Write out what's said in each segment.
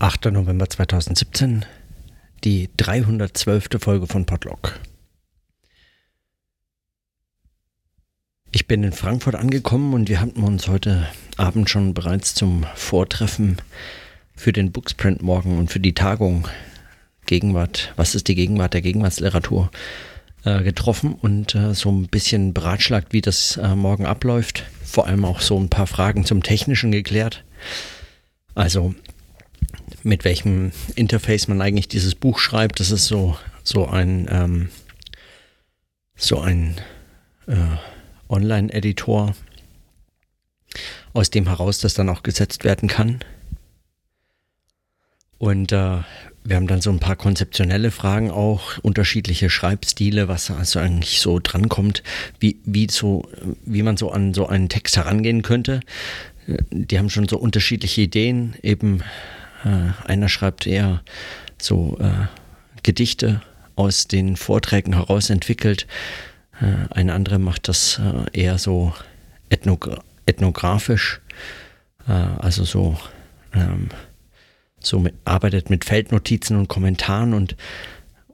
8. November 2017, die 312. Folge von Podlock. Ich bin in Frankfurt angekommen und wir hatten uns heute Abend schon bereits zum Vortreffen für den Booksprint morgen und für die Tagung Gegenwart, was ist die Gegenwart der Gegenwartsliteratur, äh, getroffen und äh, so ein bisschen beratschlagt, wie das äh, morgen abläuft. Vor allem auch so ein paar Fragen zum Technischen geklärt. Also mit welchem Interface man eigentlich dieses Buch schreibt. Das ist so, so ein, ähm, so ein äh, Online-Editor, aus dem heraus das dann auch gesetzt werden kann. Und äh, wir haben dann so ein paar konzeptionelle Fragen auch, unterschiedliche Schreibstile, was also eigentlich so drankommt, wie, wie, so, wie man so an so einen Text herangehen könnte. Die haben schon so unterschiedliche Ideen, eben äh, einer schreibt eher so äh, Gedichte aus den Vorträgen heraus entwickelt. Äh, eine andere macht das äh, eher so ethnogra ethnografisch, äh, also so, ähm, so mit, arbeitet mit Feldnotizen und Kommentaren und,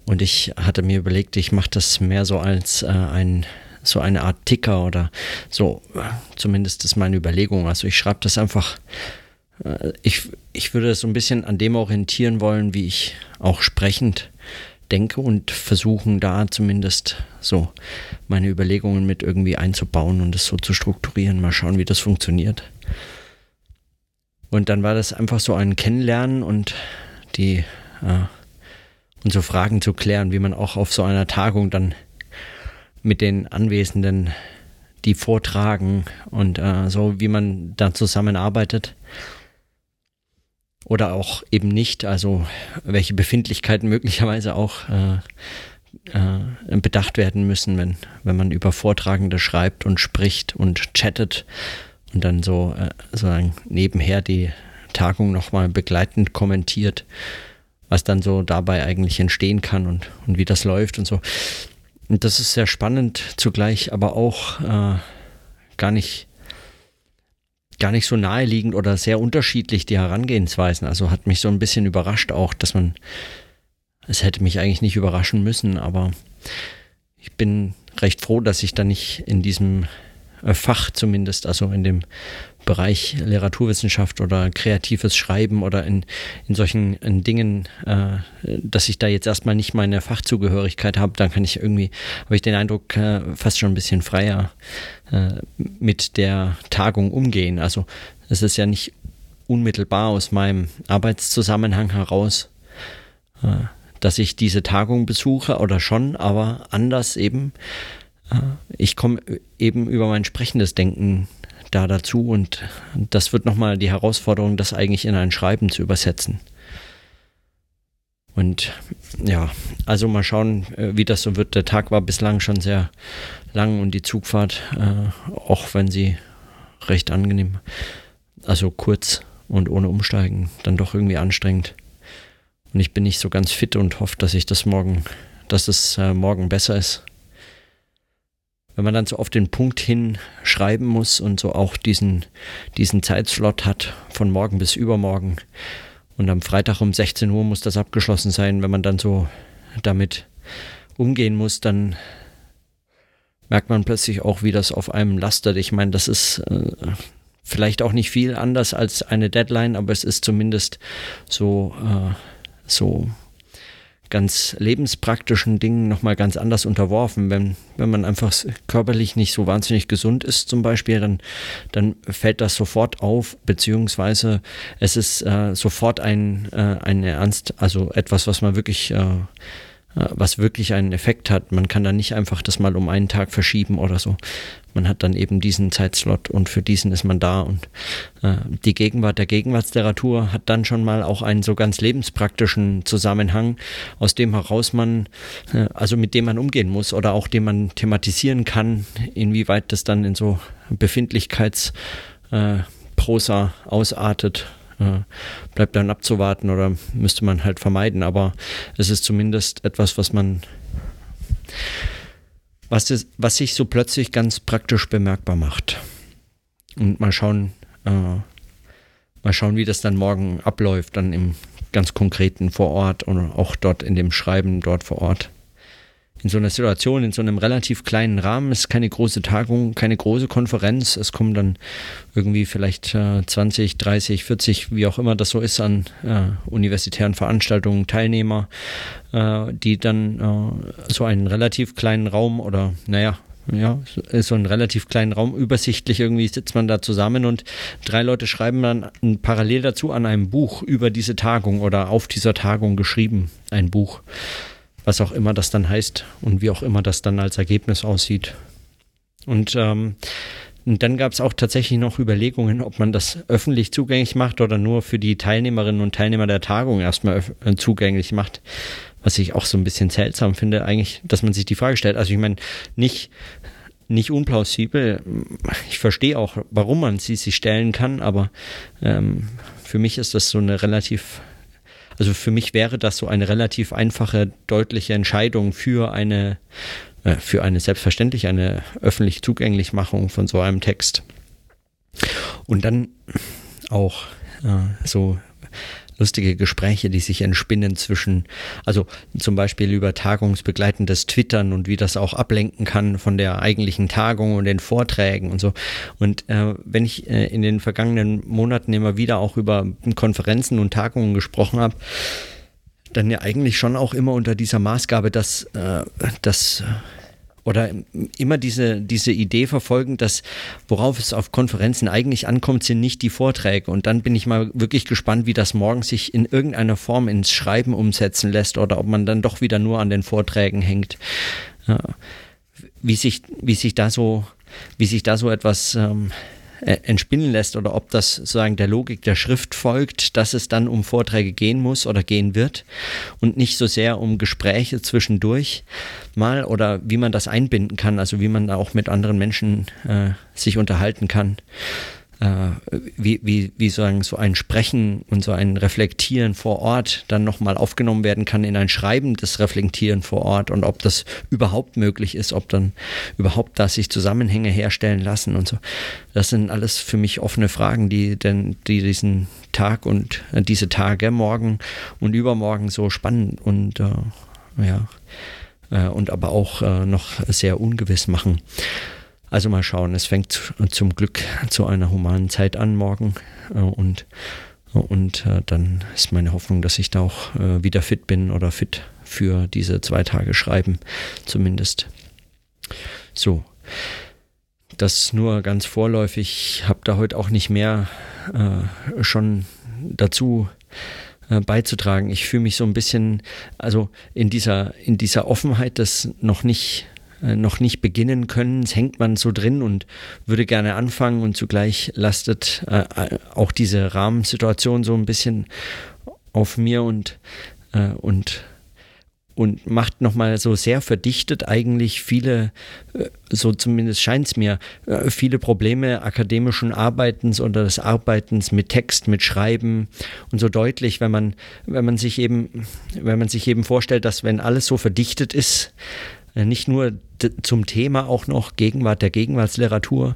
und ich hatte mir überlegt, ich mache das mehr so als äh, ein so eine Art Ticker oder so, zumindest ist meine Überlegung. Also ich schreibe das einfach äh, ich, ich würde so ein bisschen an dem orientieren wollen, wie ich auch sprechend denke und versuchen da zumindest so meine Überlegungen mit irgendwie einzubauen und es so zu strukturieren. Mal schauen, wie das funktioniert. Und dann war das einfach so ein Kennenlernen und die äh, und so Fragen zu klären, wie man auch auf so einer Tagung dann mit den Anwesenden die vortragen und äh, so, wie man da zusammenarbeitet oder auch eben nicht, also welche Befindlichkeiten möglicherweise auch äh, äh, bedacht werden müssen, wenn, wenn man über Vortragende schreibt und spricht und chattet und dann so äh, sozusagen nebenher die Tagung nochmal begleitend kommentiert, was dann so dabei eigentlich entstehen kann und, und wie das läuft und so. Und das ist sehr spannend zugleich, aber auch äh, gar nicht gar nicht so naheliegend oder sehr unterschiedlich die Herangehensweisen. Also hat mich so ein bisschen überrascht auch, dass man, es hätte mich eigentlich nicht überraschen müssen, aber ich bin recht froh, dass ich da nicht in diesem Fach zumindest, also in dem Bereich Literaturwissenschaft oder kreatives Schreiben oder in, in solchen in Dingen, äh, dass ich da jetzt erstmal nicht meine Fachzugehörigkeit habe, dann kann ich irgendwie, habe ich den Eindruck, äh, fast schon ein bisschen freier äh, mit der Tagung umgehen. Also es ist ja nicht unmittelbar aus meinem Arbeitszusammenhang heraus, äh, dass ich diese Tagung besuche oder schon, aber anders eben. Ich komme eben über mein sprechendes Denken da dazu und das wird nochmal die Herausforderung, das eigentlich in ein Schreiben zu übersetzen. Und ja, also mal schauen, äh, wie das so wird. Der Tag war bislang schon sehr lang und die Zugfahrt, äh, auch wenn sie recht angenehm, also kurz und ohne Umsteigen, dann doch irgendwie anstrengend. Und ich bin nicht so ganz fit und hoffe, dass ich das morgen, dass es äh, morgen besser ist wenn man dann so auf den Punkt hin schreiben muss und so auch diesen, diesen Zeitslot hat von morgen bis übermorgen. Und am Freitag um 16 Uhr muss das abgeschlossen sein. Wenn man dann so damit umgehen muss, dann merkt man plötzlich auch, wie das auf einem lastet. Ich meine, das ist äh, vielleicht auch nicht viel anders als eine Deadline, aber es ist zumindest so, äh, so ganz lebenspraktischen Dingen nochmal ganz anders unterworfen. Wenn, wenn man einfach körperlich nicht so wahnsinnig gesund ist zum Beispiel, dann, dann fällt das sofort auf, beziehungsweise es ist äh, sofort ein, äh, ein Ernst, also etwas, was man wirklich äh, äh, was wirklich einen Effekt hat. Man kann da nicht einfach das mal um einen Tag verschieben oder so. Man hat dann eben diesen Zeitslot und für diesen ist man da und äh, die Gegenwart der Gegenwartsliteratur hat dann schon mal auch einen so ganz lebenspraktischen Zusammenhang, aus dem heraus man, äh, also mit dem man umgehen muss oder auch den man thematisieren kann, inwieweit das dann in so Befindlichkeitsprosa äh, ausartet äh, bleibt dann abzuwarten oder müsste man halt vermeiden. Aber es ist zumindest etwas, was man, was, ist, was sich so plötzlich ganz praktisch bemerkbar macht. Und mal schauen, äh, mal schauen, wie das dann morgen abläuft, dann im ganz Konkreten vor Ort und auch dort in dem Schreiben dort vor Ort in so einer Situation, in so einem relativ kleinen Rahmen. Es ist keine große Tagung, keine große Konferenz. Es kommen dann irgendwie vielleicht äh, 20, 30, 40, wie auch immer das so ist, an äh, universitären Veranstaltungen Teilnehmer, äh, die dann äh, so einen relativ kleinen Raum oder, naja, ja, so einen relativ kleinen Raum, übersichtlich irgendwie sitzt man da zusammen und drei Leute schreiben dann parallel dazu an einem Buch über diese Tagung oder auf dieser Tagung geschrieben, ein Buch was auch immer das dann heißt und wie auch immer das dann als Ergebnis aussieht. Und, ähm, dann gab es auch tatsächlich noch Überlegungen, ob man das öffentlich zugänglich macht oder nur für die Teilnehmerinnen und Teilnehmer der Tagung erstmal äh, zugänglich macht. Was ich auch so ein bisschen seltsam finde, eigentlich, dass man sich die Frage stellt. Also ich meine, nicht, nicht unplausibel. Ich verstehe auch, warum man sie sich stellen kann, aber ähm, für mich ist das so eine relativ also für mich wäre das so eine relativ einfache, deutliche Entscheidung für eine, äh, für eine selbstverständlich eine öffentliche Zugänglichmachung von so einem Text. Und dann auch äh, so lustige Gespräche, die sich entspinnen zwischen, also zum Beispiel über tagungsbegleitendes Twittern und wie das auch ablenken kann von der eigentlichen Tagung und den Vorträgen und so. Und äh, wenn ich äh, in den vergangenen Monaten immer wieder auch über Konferenzen und Tagungen gesprochen habe, dann ja eigentlich schon auch immer unter dieser Maßgabe, dass, äh, dass oder immer diese, diese Idee verfolgen, dass worauf es auf Konferenzen eigentlich ankommt, sind nicht die Vorträge. Und dann bin ich mal wirklich gespannt, wie das morgen sich in irgendeiner Form ins Schreiben umsetzen lässt oder ob man dann doch wieder nur an den Vorträgen hängt. Ja. Wie sich, wie sich da so, wie sich da so etwas ähm, äh, entspinnen lässt oder ob das sozusagen der Logik der Schrift folgt, dass es dann um Vorträge gehen muss oder gehen wird und nicht so sehr um Gespräche zwischendurch mal oder wie man das einbinden kann, also wie man auch mit anderen Menschen äh, sich unterhalten kann äh, wie, wie, wie sozusagen so ein Sprechen und so ein Reflektieren vor Ort dann nochmal aufgenommen werden kann in ein Schreiben des Reflektieren vor Ort und ob das überhaupt möglich ist, ob dann überhaupt da sich Zusammenhänge herstellen lassen und so. Das sind alles für mich offene Fragen, die denn, die diesen Tag und äh, diese Tage morgen und übermorgen so spannend und äh, ja äh, und aber auch äh, noch sehr ungewiss machen. Also mal schauen, es fängt zum Glück zu einer humanen Zeit an morgen äh, und, und äh, dann ist meine Hoffnung, dass ich da auch äh, wieder fit bin oder fit für diese zwei Tage Schreiben zumindest. So, das nur ganz vorläufig. Ich habe da heute auch nicht mehr schon dazu beizutragen. Ich fühle mich so ein bisschen, also in dieser, in dieser Offenheit, das noch nicht noch nicht beginnen können. Es hängt man so drin und würde gerne anfangen und zugleich lastet äh, äh, auch diese Rahmensituation so ein bisschen auf mir und, äh, und, und macht nochmal so sehr verdichtet eigentlich viele, äh, so zumindest scheint es mir, viele Probleme akademischen Arbeitens oder des Arbeitens mit Text, mit Schreiben und so deutlich, wenn man, wenn man sich eben, wenn man sich eben vorstellt, dass wenn alles so verdichtet ist, nicht nur zum Thema auch noch Gegenwart der Gegenwartsliteratur,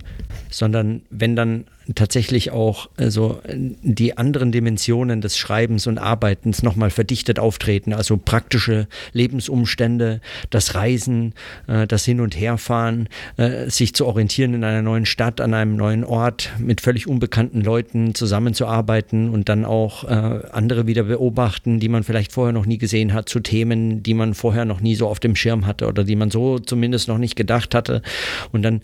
sondern wenn dann tatsächlich auch also die anderen Dimensionen des Schreibens und Arbeitens nochmal verdichtet auftreten, also praktische Lebensumstände, das Reisen, äh, das Hin- und Herfahren, äh, sich zu orientieren in einer neuen Stadt, an einem neuen Ort, mit völlig unbekannten Leuten zusammenzuarbeiten und dann auch äh, andere wieder beobachten, die man vielleicht vorher noch nie gesehen hat, zu Themen, die man vorher noch nie so auf dem Schirm hatte oder die man so zumindest noch nicht gedacht hatte und dann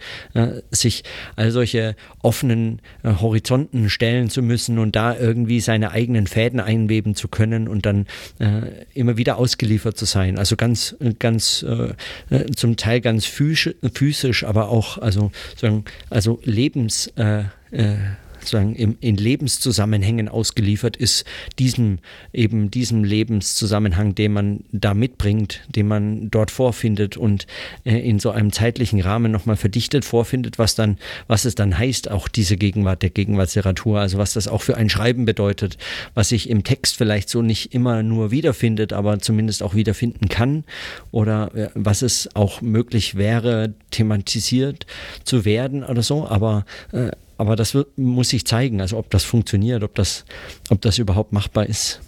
sich all solche offenen äh, Horizonten stellen zu müssen und da irgendwie seine eigenen Fäden einweben zu können und dann äh, immer wieder ausgeliefert zu sein. Also ganz, ganz äh, äh zum Teil ganz physisch, aber auch also, sagen, also lebens äh, äh sozusagen im, in Lebenszusammenhängen ausgeliefert ist, diesem eben diesem Lebenszusammenhang, den man da mitbringt, den man dort vorfindet und äh, in so einem zeitlichen Rahmen nochmal verdichtet vorfindet, was dann, was es dann heißt, auch diese Gegenwart der Gegenwartsliteratur, also was das auch für ein Schreiben bedeutet, was sich im Text vielleicht so nicht immer nur wiederfindet, aber zumindest auch wiederfinden kann. Oder äh, was es auch möglich wäre, thematisiert zu werden oder so, aber äh, aber das wird, muss sich zeigen, also ob das funktioniert, ob das, ob das überhaupt machbar ist.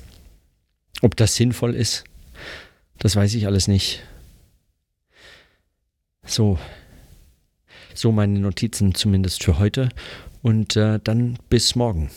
Ob das sinnvoll ist, das weiß ich alles nicht. So, so meine Notizen zumindest für heute und äh, dann bis morgen.